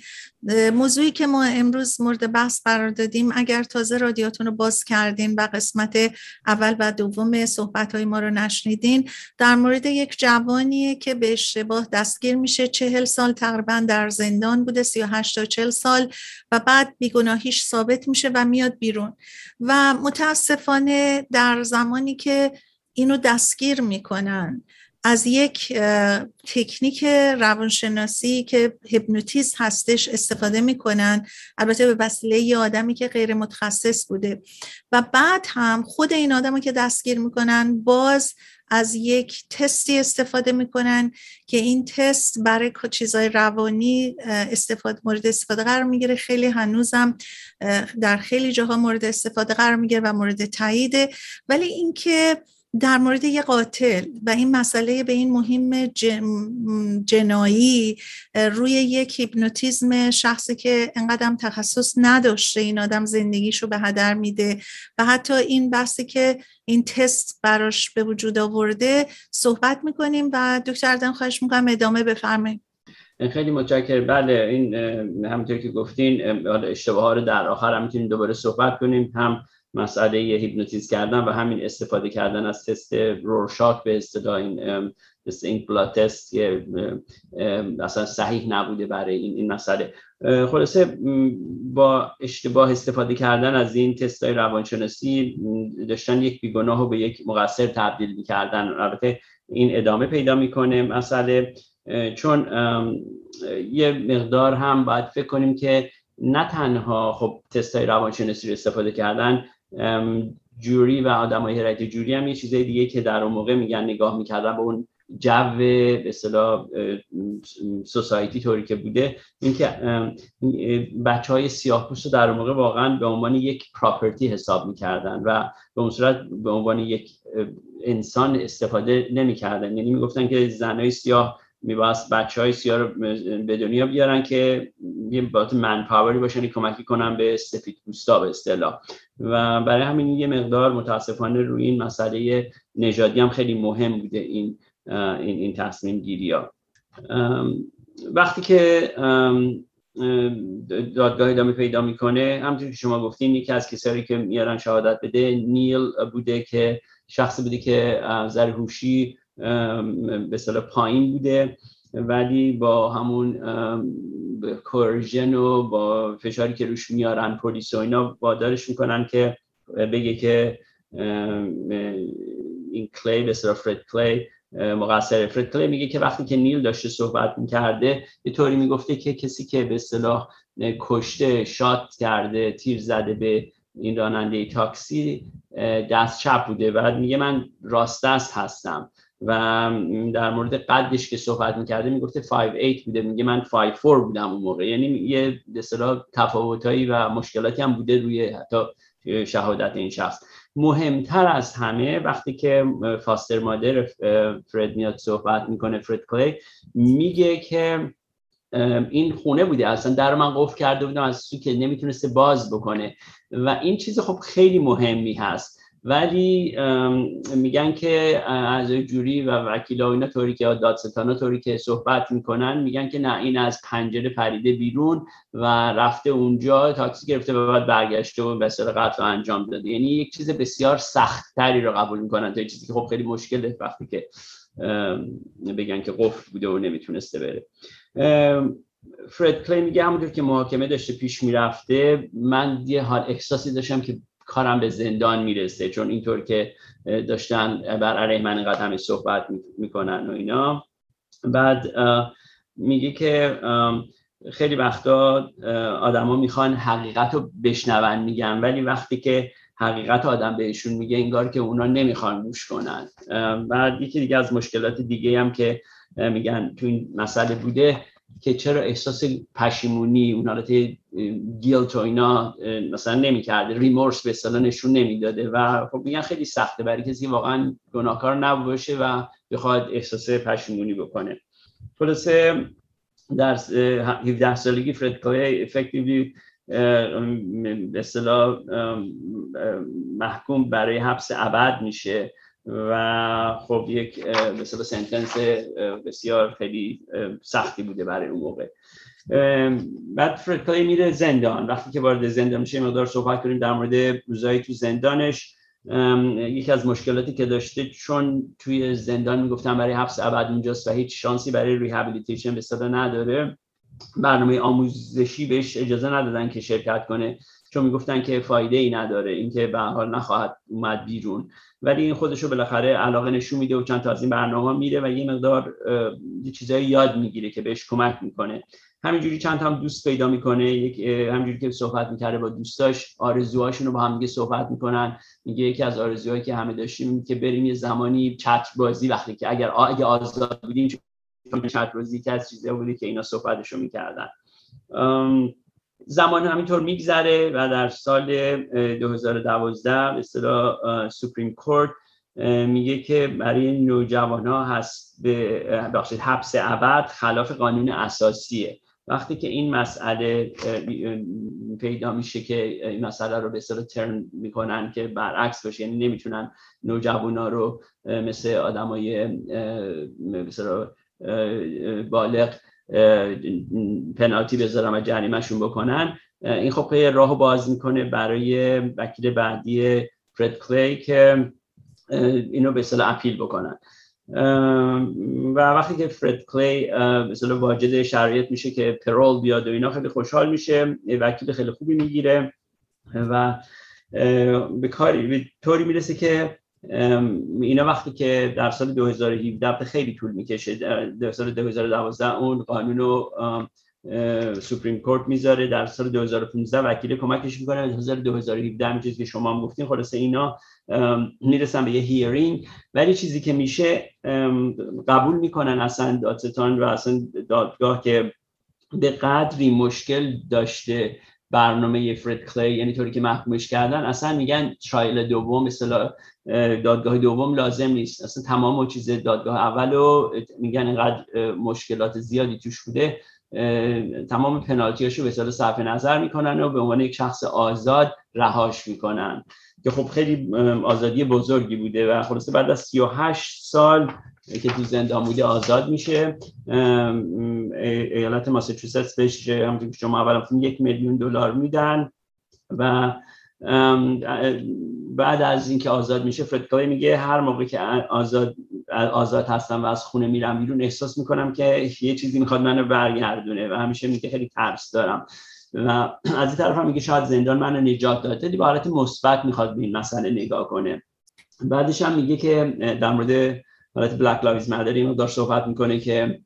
موضوعی که ما امروز مورد بحث قرار دادیم اگر تازه رادیاتون رو باز کردین و قسمت اول و دوم صحبت های ما رو نشنیدین در مورد یک جوانیه که به اشتباه دستگیر میشه. چهل سال تقریبا در زندان بوده سی و تا چهل سال و بعد بیگناهیش ثابت میشه و میاد بیرون. و متاسفانه در زمانی که اینو دستگیر می‌کنن از یک تکنیک روانشناسی که هپنوتیزم هستش استفاده می‌کنن. البته به وسیله یه آدمی که غیر متخصص بوده. و بعد هم خود این آدم که دستگیر می‌کنن باز از یک تستی استفاده می‌کنن که این تست برای چیزای روانی استفاده مورد استفاده قرار می‌گیره. خیلی هنوزم در خیلی جاها مورد استفاده قرار می‌گیره و مورد تاییده. ولی اینکه در مورد یه قاتل و این مسئله به این مهم جنایی روی یک هیپنوتیزم شخصی که انقدر تخصص نداشته این آدم زندگیشو به هدر میده و حتی این بحثی که این تست براش به وجود آورده صحبت می‌کنیم و دکتر اردن خواهش می‌کنم ادامه بفرمایید. خیلی متشکر بله این همونطور که گفتین اشتباه ها رو در آخر هم می‌تونیم دوباره صحبت کنیم. هم مسئله هیپنوتیز کردن و همین استفاده کردن از تست رورشاک به اصطلاح این مثل این بلاد تست که اصلا صحیح نبوده برای این, این مسئله. خلاصه با اشتباه استفاده کردن از این تست های روانشناسی داشتن یک بیگناه به یک مقصر تبدیل می‌کردن. البته این ادامه پیدا می‌کنه مسئله. چون یه مقدار هم باید فکر کنیم که نه تنها خب تست های روانشناسی رو استفاده کردن جوری و آدم های هرایت جوری هم یه چیزای دیگه که در اون موقع میگن نگاه می‌کردن به اون جو به اصطلاح سوسایتی طوری که بوده. اینکه بچه های سیاه پوست رو در موقع واقعا به عنوان یک پراپرتی حساب می‌کردن و به اون صورت به عنوان یک انسان استفاده نمی‌کردن. یعنی می‌گفتن که زنهای سیاه میباست بچه های سیاه رو به دنیا بیارن که یه باید من پاوری باشن کمکی کنن به سفید پوستا به اصطلاح. و برای همین یه مقدار متاسفانه روی این مسئله نژادی هم خیلی مهم بوده این این, این تصمیم گیری ها. وقتی که دادگاه ادامه پیدا می‌کنه همونطور که شما گفتین یکی از کسایی که میارن شهادت بده نیل بوده که شخصی بوده که زر هوشی به پایین بوده. ولی با همون کورژن و با فشاری که روش میارن پلیس و اینا وادارش می‌کنن که بگه که این کلی به فرد کلی مقصر فرد کلی میگه که وقتی که نیل داشته صحبت می‌کرده یه طوری می‌گفته که کسی که به اصطلاح کشته شات کرده تیر زده به این راننده تاکسی دست چپ بوده. بعد میگه من راست دست هستم. و در مورد قدش که صحبت می‌کرده می‌گفته 5'8 بوده. میگه من 5'4 بودم اون موقع. یعنی یه اصطلاح تفاوتایی و مشکلاتی هم بوده روی حتی شهادت این شخص. مهمتر از همه وقتی که فاستر مادر فرد میاد صحبت می‌کنه فرد کلی میگه که این خونه بوده. اصلا در من قفل کرده بودم از سو که نمی‌تونسته باز بکنه. و این چیز خب خیلی مهمی هست. ولی میگن که از جوری و وکیلا اینا طوری که دادستانا طوری که صحبت می‌کنن میگن که نه این از پنجره پریده بیرون و رفته اونجا تاکسی گرفته و بعد برگشته و به قتل انجام داده. یعنی یک چیز بسیار سخت تری رو قبول می‌کنن تا چیزی که خب خیلی مشکله وقتی که بگن که قفل بوده و نمی‌تونسته بره. فرد کلی میگه همونطور که محاکمه داشته پیش می‌رفته من یه حال احساسی داشتم که کارم به زندان می‌رسه چون اینطور که داشتن بر علیه من اینقدر همه صحبت می‌کنن و اینا. بعد میگه که خیلی وقتا آدما می‌خوان حقیقت رو بشنون میگن ولی وقتی که حقیقت آدم بهشون میگه انگار که اونا نمی‌خوان گوش کنن. بعد یکی دیگه از مشکلات دیگه هم که میگن تو این مسئله بوده که چرا احساس پشیمونی اون حالت گیلت و اینا مثلا نمی‌کرده. ریمورس به اصطلاح نشون نمی‌داده و خب میگن خیلی سخته برای کسی واقعا گناهکار نباشه و بخواد احساس پشیمونی بکنه. خلاصه در 17 سالگی فرد کای افکتیولی به محکوم برای حبس ابد میشه. و خب یک مثلا سنتنس بسیار خیلی سختی بوده برای اون موقع. بعد فردکای میره زندان. وقتی که وارد زندان میشه مقدار صحبت کنیم در مورد روزایی تو زندانش. یکی از مشکلاتی که داشته چون توی زندان می‌گفتن برای حبس ابد اونجاست و هیچ شانسی برای ریهابیلیتیشن به نداره برنامه آموزشی بهش اجازه ندادن که شرکت کنه. چون می‌گفتن که فایده ای نداره اینکه به حال نخواهد اومد بیرون. ولی این خودش رو بالاخره علاقه نشون میده و چند تا از این برنامه میره و یه مقدار یه چیزایی یاد می‌گیره که بهش کمک می‌کنه. همینجوری چند هم دوست پیدا می‌کنه. یک همینجوری که صحبت می‌کرده با دوستاش آرزوهاشون رو با هم دیگه صحبت می‌کنن. میگه یکی از آرزوهایی که همه داشتیم که بریم یه زمانی چت بازی وقتی که اگر اگه آزاد بودیم چت بازی که از چیزایی بودی که اینا صحبتشو می‌کردن. زمان همینطور میگذره و در سال 2012 به اصطلاح سوپریم کورت میگه که برای نوجوان ها هست به حبس ابد خلاف قانون اساسیه. وقتی که این مسئله پیدا میشه که این مسئله رو به اصطلاح ترن می‌کنن که برعکس باشه یعنی نمی‌تونن نوجوان ها رو مثل آدمای مثلا بالغ پنالتی بذارن و جریمهشون بکنن. این خب راه باز می‌کنه برای وکیل بعدی فرد کلی که اینو به اصطلاح اپیل بکنن. و وقتی که فرد کلی مثلا واجد شرایط میشه که پرول بیاد و اینا خیلی خوشحال میشه. وکیل خیلی خوبی می‌گیره. و به کاری به طوری می‌رسه که اینا وقتی که در سال 2017 خیلی طول می‌کشه در سال 2012 اون قانون رو Supreme Court می‌ذاره در سال 2015 وکیل کمکش می‌کنه در سال 2017 همین چیزی که شما هم گفتین خلاصه اینا می‌رسن به یه hearing ولی چیزی که میشه قبول می‌کنن اصلا دادستان و اصلا دادگاه که به قدری مشکل داشته برنامه فرد کلی یعنی طوری که محکومش کردن. اصلا میگن trial دوم مثلا دادگاه دوم لازم نیست. اصلا تمام چیز دادگاه اول رو میگن اینقدر مشکلات زیادی توش بوده. تمام پنالتیاشو به صورت صرف نظر می‌کنن و به عنوان یک شخص آزاد رهاش می‌کنن. که خب خیلی آزادی بزرگی بوده و خلاصه بعد از 38 سال که تو زندان بوده آزاد میشه. ایالت ماساچوست بهش شما اول یک میلیون دلار میدن و بعد از اینکه آزاد میشه فرد میگه هر موقع که آزاد آزاد هستم و از خونه میرم بیرون احساس می‌کنم که یه چیزی می‌خواد منو برگردونه و همیشه میگه خیلی ترس دارم. و از این طرف هم میگه شاید زندان منو نجات داده. به مثبت می‌خواد به این مسئله نگاه کنه. بعدش هم میگه که در مورد حالت بلک لاویز مدر داشت صحبت می‌کنه که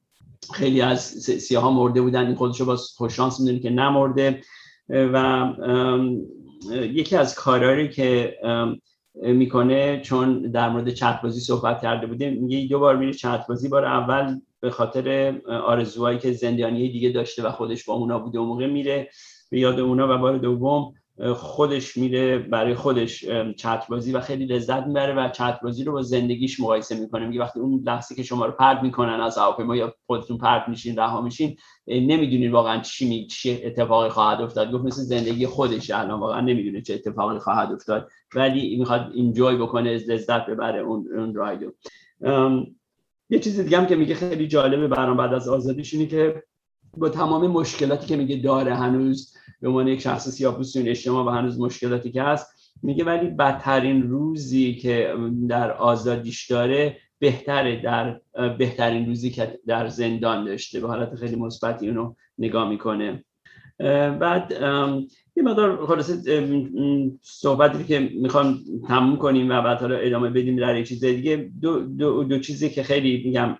خیلی از سیاه ها مرده بودن. این خودشو با خوششانس می‌دونه که نمرده. و یکی از کارهایی که می‌کنه چون در مورد چت بازی صحبت کرده بوده میگه دو بار میره چت بازی بار اول به خاطر آرزوهایی که زندانی دیگه داشته و خودش با اونا بوده و موقع میره به یاد اونا. و بار دوم خودش میره برای خودش چت بازی و خیلی لذت می‌بره و چت بازی رو با زندگیش مقایسه می‌کنه. میگه وقتی اون لحظه که شما رو پرد می‌کنن از هواپیما یا خودتون پرد میشین رها میشین نمی‌دونید واقعا چی می چه اتفاقی خواهد افتاد. گفت مثل زندگی خودش الان واقعا نمی‌دونه چه اتفاقی خواهد افتاد ولی می‌خواد اینجوی بکنه لذت ببره اون اون رایدو. یه چیز دیگه هم که میگه خیلی جالبه برام بعد از آزادیش اینه که با تمام مشکلاتی که میگه داره هنوز به عنوان یک شخص سیاپوس اجتماع و هنوز مشکلاتی که هست میگه ولی بدترین روزی که در آزادیش داره بهتره در بهترین روزی که در زندان داشته به حالت خیلی مثبتی اونو نگاه می‌کنه. بعد یه مقدار خلاصه صحبتی که می‌خوام تموم کنیم و بعد حالا ادامه بدیم در یک چیز دیگه. دو, دو, دو چیزی که خیلی میگم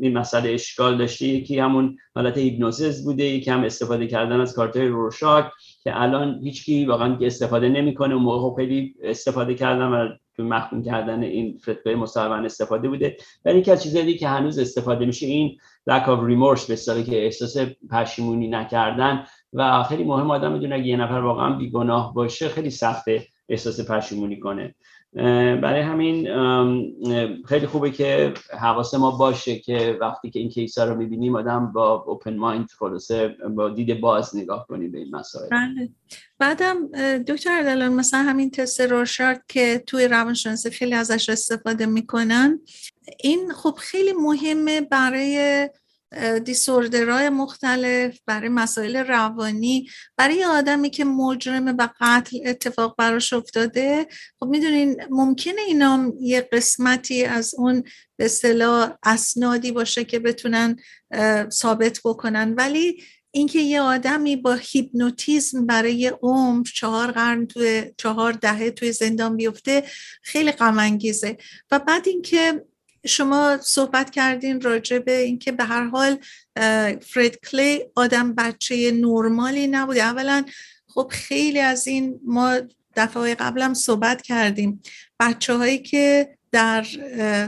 این مسئله اشکال داشته یکی همون حالت هیپنوسیس بوده یکی هم استفاده کردن از کارتای روشاک که الان هیچکی واقعا استفاده نمی‌کنه. اون موقع خب خیلی استفاده کردن و تو محکوم کردن این فتوای مستقیما استفاده بوده. ولی یکی از چیزایی که هنوز استفاده میشه این lack of remorse به که احساس پشیمونی نکردن. و خیلی مهم آدم می‌دونه اگه یه نفر واقعا بیگناه باشه خیلی سخته. احساس پشیمونی کنه. برای همین خیلی خوبه که حواس ما باشه که وقتی که این کیس رو می‌بینیم آدم با اوپن مایند خلاصه با دید باز نگاه کنیم به این مسائل. بله. بعدم دکتر اردلان مثلا همین تست روشارد که توی روانشناسی خیلی ازش استفاده می‌کنن این خب خیلی مهمه برای دیسوردرهای مختلف برای مسائل روانی برای آدمی که مجرم و قتل اتفاق براش افتاده. خب می‌دونین ممکنه اینا یه قسمتی از اون به اصطلاح اسنادی باشه که بتونن ثابت بکنن. ولی اینکه یه آدمی با هیپنوتیزم برای عمر چهار قرن توی چهار دهه توی زندان بیفته خیلی غم و بعد اینکه شما صحبت کردین راجع به اینکه به هر حال فرید کلی آدم بچه نرمالی نبوده. اولا خب خیلی از این ما دفعه قبلم صحبت کردیم. بچه هایی که در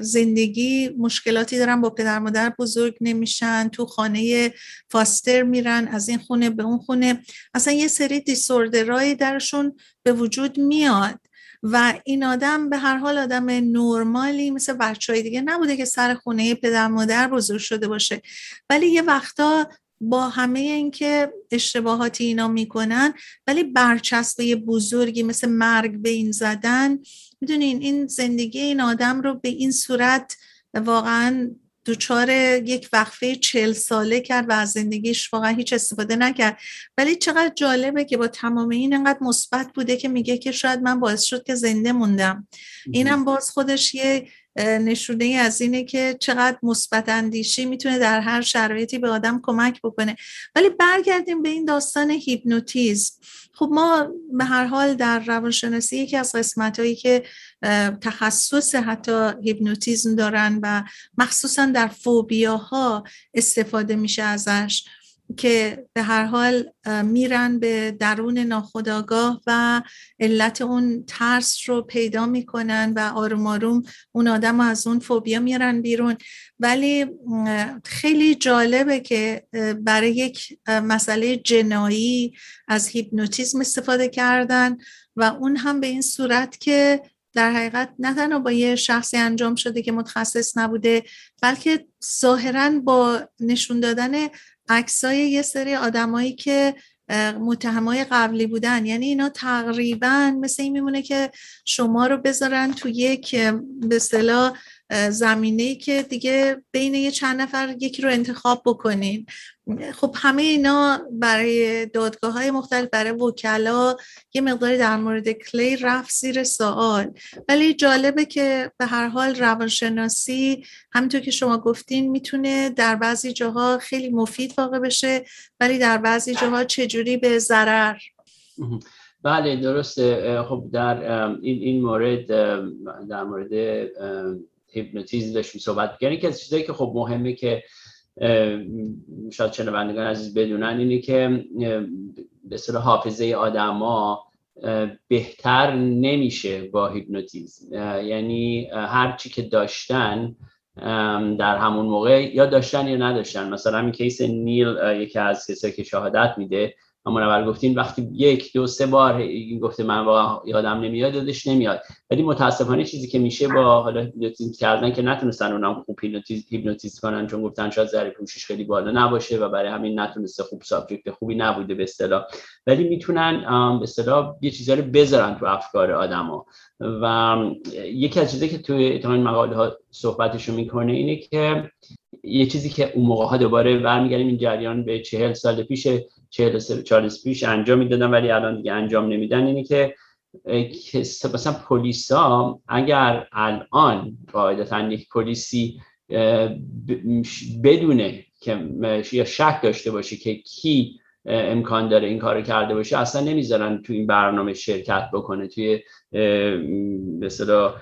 زندگی مشکلاتی دارن با پدر مادر بزرگ نمیشن تو خانه فاستر میرن از این خونه به اون خونه. اصلا یه سری دیسوردرهایی درشون به وجود میاد. و این آدم به هر حال آدم نرمالی مثل بچه های دیگه نبوده که سر خونه پدر مادر بزرگ شده باشه. ولی یه وقتا با همه اینکه اشتباهاتی اینا می‌کنن ولی برچسبه بزرگی مثل مرگ به این زدن می‌دونین این زندگی این آدم رو به این صورت واقعا دوچار یک وقفه چل ساله کرد و از زندگیش واقعا هیچ استفاده نکرد. ولی چقدر جالبه که با تمام این انقدر مثبت بوده که میگه که شاید من باعث شد که زنده موندم. اینم باز خودش یه نشونه از اینه که چقدر مثبت اندیشی می‌تونه در هر شرایطی به آدم کمک بکنه. ولی برگردیم به این داستان هیپنوتیزم. خب ما به هر حال در روانشناسی یکی از قسمت هایی که تخصص حتی هیپنوتیزم دارن و مخصوصا در فوبیاها استفاده میشه ازش. که به هر حال میرن به درون ناخودآگاه و علت اون ترس رو پیدا می‌کنن و آروم آروم اون آدم از اون فوبیا میرن بیرون. ولی خیلی جالبه که برای یک مسئله جنایی از هیپنوتیزم استفاده کردن و اون هم به این صورت که در حقیقت نه تنها با یه شخصی انجام شده که متخصص نبوده بلکه ظاهرا با نشون دادن عکسای یه سری آدمایی که متهمای قبلی بودن. یعنی اینا تقریبا مثل این میمونه که شما رو بذارن تو یک به اصطلاح زمینه که دیگه بین یه چند نفر یکی رو انتخاب بکنین. خب همه اینا برای دادگاه های مختلف برای وکلا یه مقداری در مورد کلی رفت زیر سوال. ولی جالبه که به هر حال روانشناسی همینطور که شما گفتین می‌تونه در بعضی جاها خیلی مفید واقع بشه ولی در بعضی جاها چجوری به ضرر؟ بله درسته. خب در این این مورد در مورد هیپنوتیزم داشتیم صحبت کردیم که از چیزایی که خب مهمه که شاید شنوندگان عزیز بدونن اینه که به صورت حافظه آدما بهتر نمیشه با هیپنوتیزم. یعنی هر چی که داشتن در همون موقع یا داشتن یا نداشتن. مثلا همین case نیل یکی از کسایی که شهادت میده اما اول گفتین وقتی یک دو سه بار این گفته من واقعا یادم نمیاد یادش نمیاد. ولی متاسفانه چیزی که میشه با حالا هیپنوتیزم کردن که نتونستن اونم خوب هیپنوتیزم کنن چون گفتن شاید ضریب هوشش خیلی بالا نباشه و برای همین نتونسته خوب subject خوبی نبوده به اصطلاح. ولی می‌تونن به اصطلاح یه چیزا رو بذارن تو افکار آدما. و یکی از چیزایی که توی این مقاله ها صحبتشو می‌کنه اینه که یه چیزی که اون موقع ها دوباره برمیگردیم این جریان به چهل سال پیش چهل چالش پیش انجام می‌دادن ولی الان دیگه انجام نمیدن. اینه که مثلا پلیسا اگر الان قاعدتا یک پلیسی بدونه که یا شک داشته باشه که کی امکان داره این کار کرده باشه اصلا نمی‌ذارن تو این برنامه شرکت بکنه توی مثلا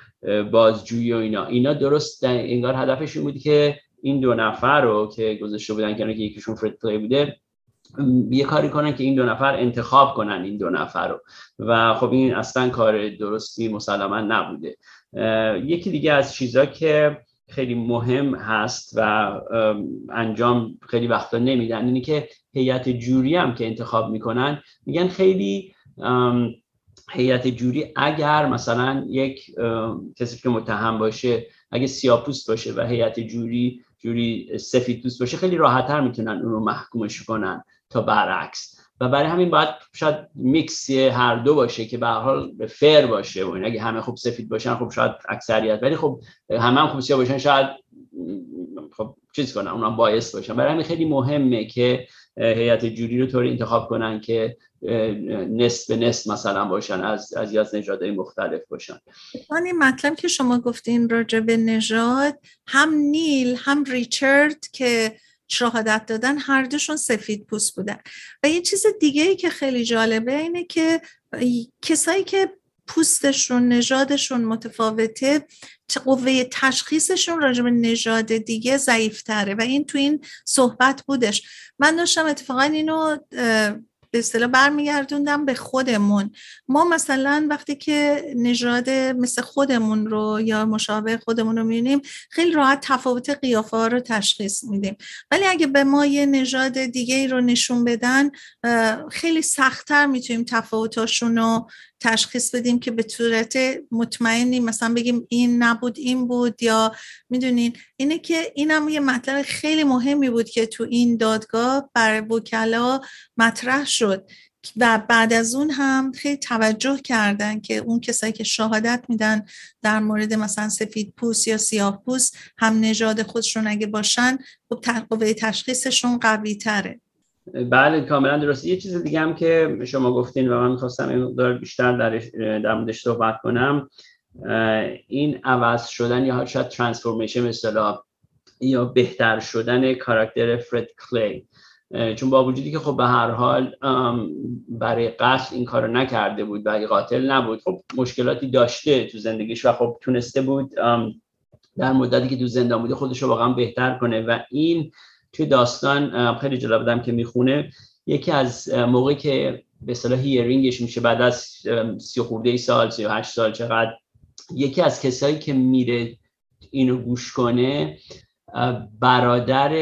بازجویی و اینا. اینا درست انگار هدفش این بود که این دو نفر رو که گذاشته بودن که یکیشون فرد بوده یه کاری کنن که این دو نفر انتخاب کنن این دو نفر رو. و خب این اصلا کار درستی مسلما نبوده. یکی دیگه از چیزا که خیلی مهم هست و انجام خیلی وقتا نمیدن اینه که هیئت جوری هم که انتخاب می‌کنن میگن خیلی هیئت جوری اگر مثلا یک کسی که متهم باشه اگه سیاپوست باشه و هیئت جوری جوری سفید دوست باشه خیلی راحتتر می‌تونن اون رو محکومش کنن. تا برعکس. و برای همین باید شاید میکس هر دو باشه که به حال فر باشه و اگه همه خوب سفید باشن خب شاید اکثریت. ولی خب همه هم خوب سیاه باشن شاید خب چیز کنن اونم باعث باشن. برای همین خیلی مهمه که هیئت جوری رو طوری انتخاب کنن که نصف به نصف مثلا باشن از از از نژادهای مختلف باشن. این مطلب که شما گفتین راجع به نژاد هم نیل هم ریچارد که شهادت دادن هر دوشون سفید پوست بودن. و یه چیز دیگه ای که خیلی جالبه اینه که کسایی که پوستشون نژادشون متفاوته قوه تشخیصشون راجع به نژاد دیگه ضعیفتره. و این تو این صحبت بودش. من داشتم اتفاقا اینو به اصطلاح برمیگردوندم به خودمون. ما مثلا وقتی که نژاد مثل خودمون رو یا مشابه خودمون رو می‌بینیم خیلی راحت تفاوت قیافه ها رو تشخیص میدیم. ولی اگه به ما یه نژاد دیگه رو نشون بدن خیلی سختتر می‌تونیم تفاوتاشون رو تشخیص بدیم که به صورت مطمئنی مثلا بگیم این نبود این بود یا می‌دونین. اینه که اینم یه مطلب خیلی مهمی بود که تو این دادگاه برای وکلا مطرح شد و بعد از اون هم خیلی توجه کردن که اون کسایی که شهادت میدن در مورد مثلا سفید پوست یا سیاه پوست هم نژاد خودشون اگه باشن خب قوه تشخیصشون قوی تره. بله کاملا درسته یه چیز دیگه هم که شما گفتین و من می‌خواستم این بیشتر در, در موردش صحبت کنم این عوض شدن یا شاید ترانسفورمیشن مثلا یا بهتر شدن کاراکتر فرد کلی. چون با وجودی که خب به هر حال برای قتل این کارو نکرده بود و قاتل نبود خب مشکلاتی داشته تو زندگیش و خب تونسته بود در مدتی که تو زندان بوده خودش رو واقعا بهتر کنه و این توی داستان خیلی جالب بودم که می‌خونه. یکی از موقعی که به اصطلاح hearingش میشه بعد از سی خورده سال سی و هشت سال چقدر یکی از کسایی که میره اینو گوش کنه برادر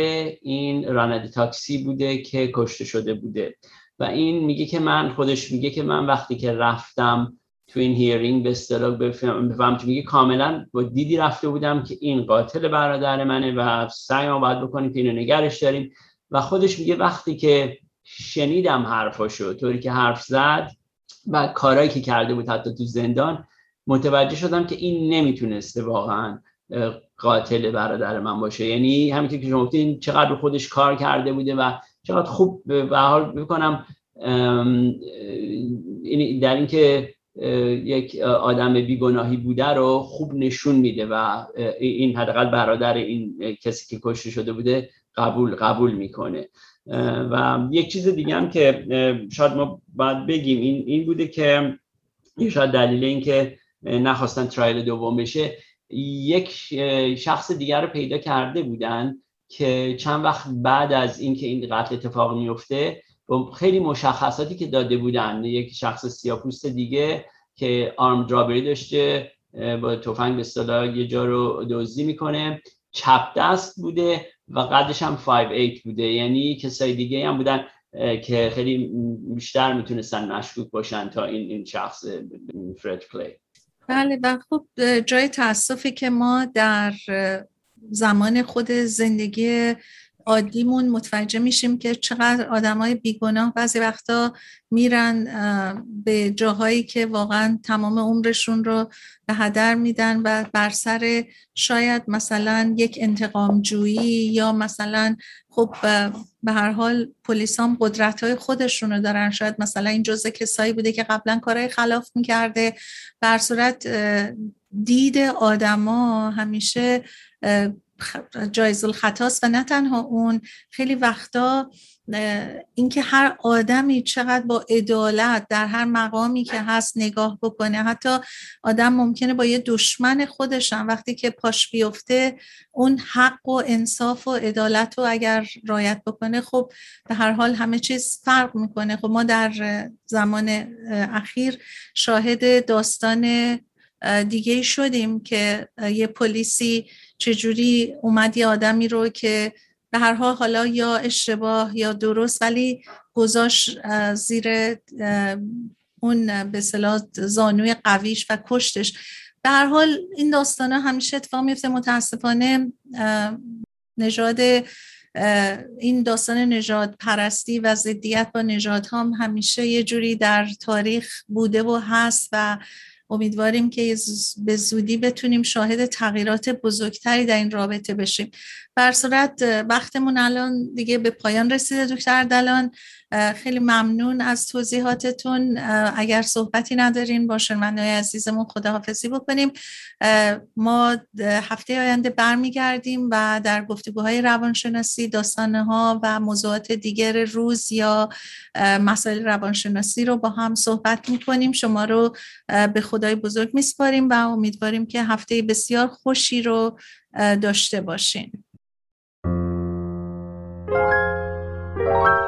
این راننده تاکسی بوده که کشته شده بوده. و این میگه که من خودش میگه که من وقتی که رفتم تو این hearing به اصطلاح بفهم میگه کاملا با دیدی رفته بودم که این قاتل برادر منه و سعی ما باید بکنیم که اینو نگهش داریم. و خودش میگه وقتی که شنیدم حرفاشو طوری که حرف زد و کارهایی که کرده بود حتی تو زندان متوجه شدم که این نمی‌تونسته واقعا قاتل برادر من باشه. یعنی همین که شما گفتین چقدر خودش کار کرده بوده و چقدر خوب به حال بکنم در اینکه یک آدم بیگناهی بوده رو خوب نشون میده و این حداقل برادر این کسی که کشته شده بوده قبول قبول می‌کنه. و یک چیز دیگه هم که شاید ما باید بگیم این این بوده که شاید دلیل این که نخواستن ترایل دوم بشه یک شخص دیگر رو پیدا کرده بودن که چند وقت بعد از اینکه این قتل اتفاق میفته خیلی مشخصاتی که داده بودن. یک شخص سیاپوست دیگه که آرم درابری داشته با تفنگ به اصطلاح یه جا رو دزدی می‌کنه. چپ دست بوده و قدش هم 5'8 بوده. یعنی کسای دیگه هم بودن که خیلی بیشتر می‌تونستن مشکوک باشن تا این این شخص فرد کلی بله و خب جای تاسفی که ما در زمان خود زندگی عادیمون متوجه میشیم که چقدر آدمای بیگناه بعضی وقتا میرن به جاهایی که واقعا تمام عمرشون رو به هدر میدن و بر سر شاید مثلا یک انتقام جویی یا مثلا خب به هر حال پلیس هم قدرت های خودشون رو دارن. شاید مثلا این جزء کسایی بوده که قبلا کارهای خلاف می‌کرده. بر صورت دید آدما همیشه جایز الخطاست و نه تنها اون خیلی وقتا اینکه هر آدمی چقدر با عدالت در هر مقامی که هست نگاه بکنه حتی آدم ممکنه با یه دشمن خودشم وقتی که پاش بیفته اون حق و انصاف و عدالت رو اگر رایت بکنه خب به هر حال همه چیز فرق می‌کنه. خب ما در زمان اخیر شاهد داستان دیگه شدیم که یه پلیسی چجوری اومد یه آدمی رو که به هر حال حالا یا اشتباه یا درست ولی گذاشت زیر اون به زانوی قویش و کشتش. به هر حال این داستان همیشه اتفاق میفته متاسفانه نژاد این داستان نژاد پرستی و ضدیت با نژاد هم همیشه یه جوری در تاریخ بوده و هست و امیدواریم که به زودی بتونیم شاهد تغییرات بزرگتری در این رابطه بشیم. بر صورت وقتمون الان دیگه به پایان رسیده دکتر دلان. خیلی ممنون از توضیحاتتون. اگر صحبتی ندارین با شنوندههای عزیزمون خداحافظی بکنیم. ما هفته آینده برمیگردیم و در گفتگوهای روانشناسی داستانه ها و موضوعات دیگر روز یا مسائل روانشناسی رو با هم صحبت می‌کنیم. شما رو به خدای بزرگ میسپاریم و امیدواریم که هفته بسیار خوشی رو داشته باشین. Thank you.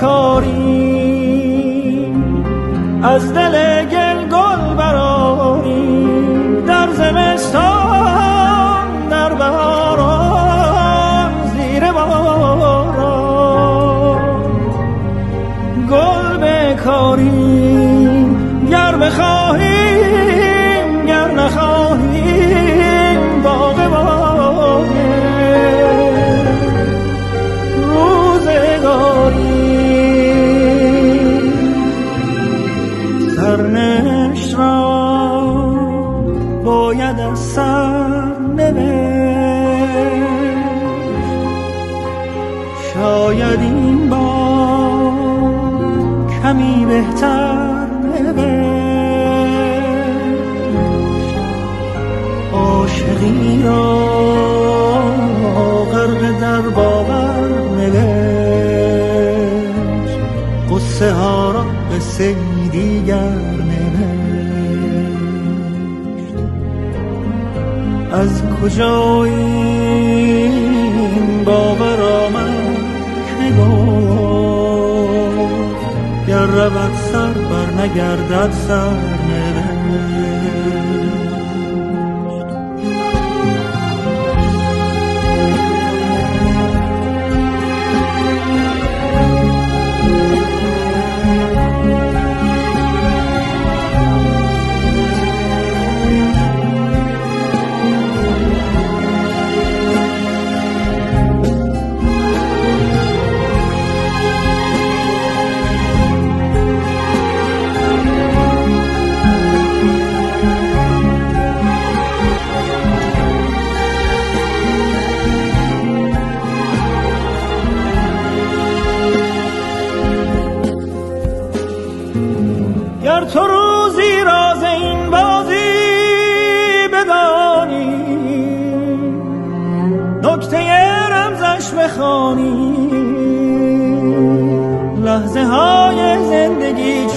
recording شاید این بار کمی بهتر نوشت عاشقی را غرق در باور نوشت. قصه ها را قصه دیگر نوشت. از کجا این باور نگردد سر.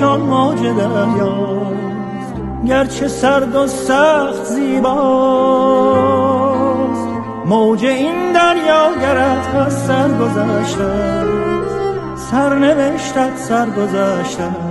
چون موج دریاست گرچه سرد و سخت زیباست. موج این دریا گرد از سر گذشته سر نوشتت سر گذشته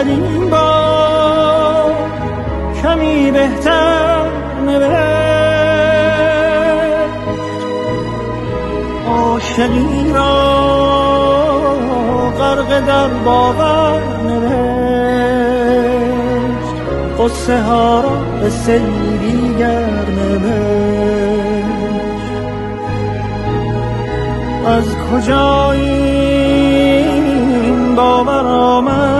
شاید این با کمی بهتر نوشت عاشقی را غرق در باور نوشت قصه ها را به سیری گر از کجا این باور آمد؟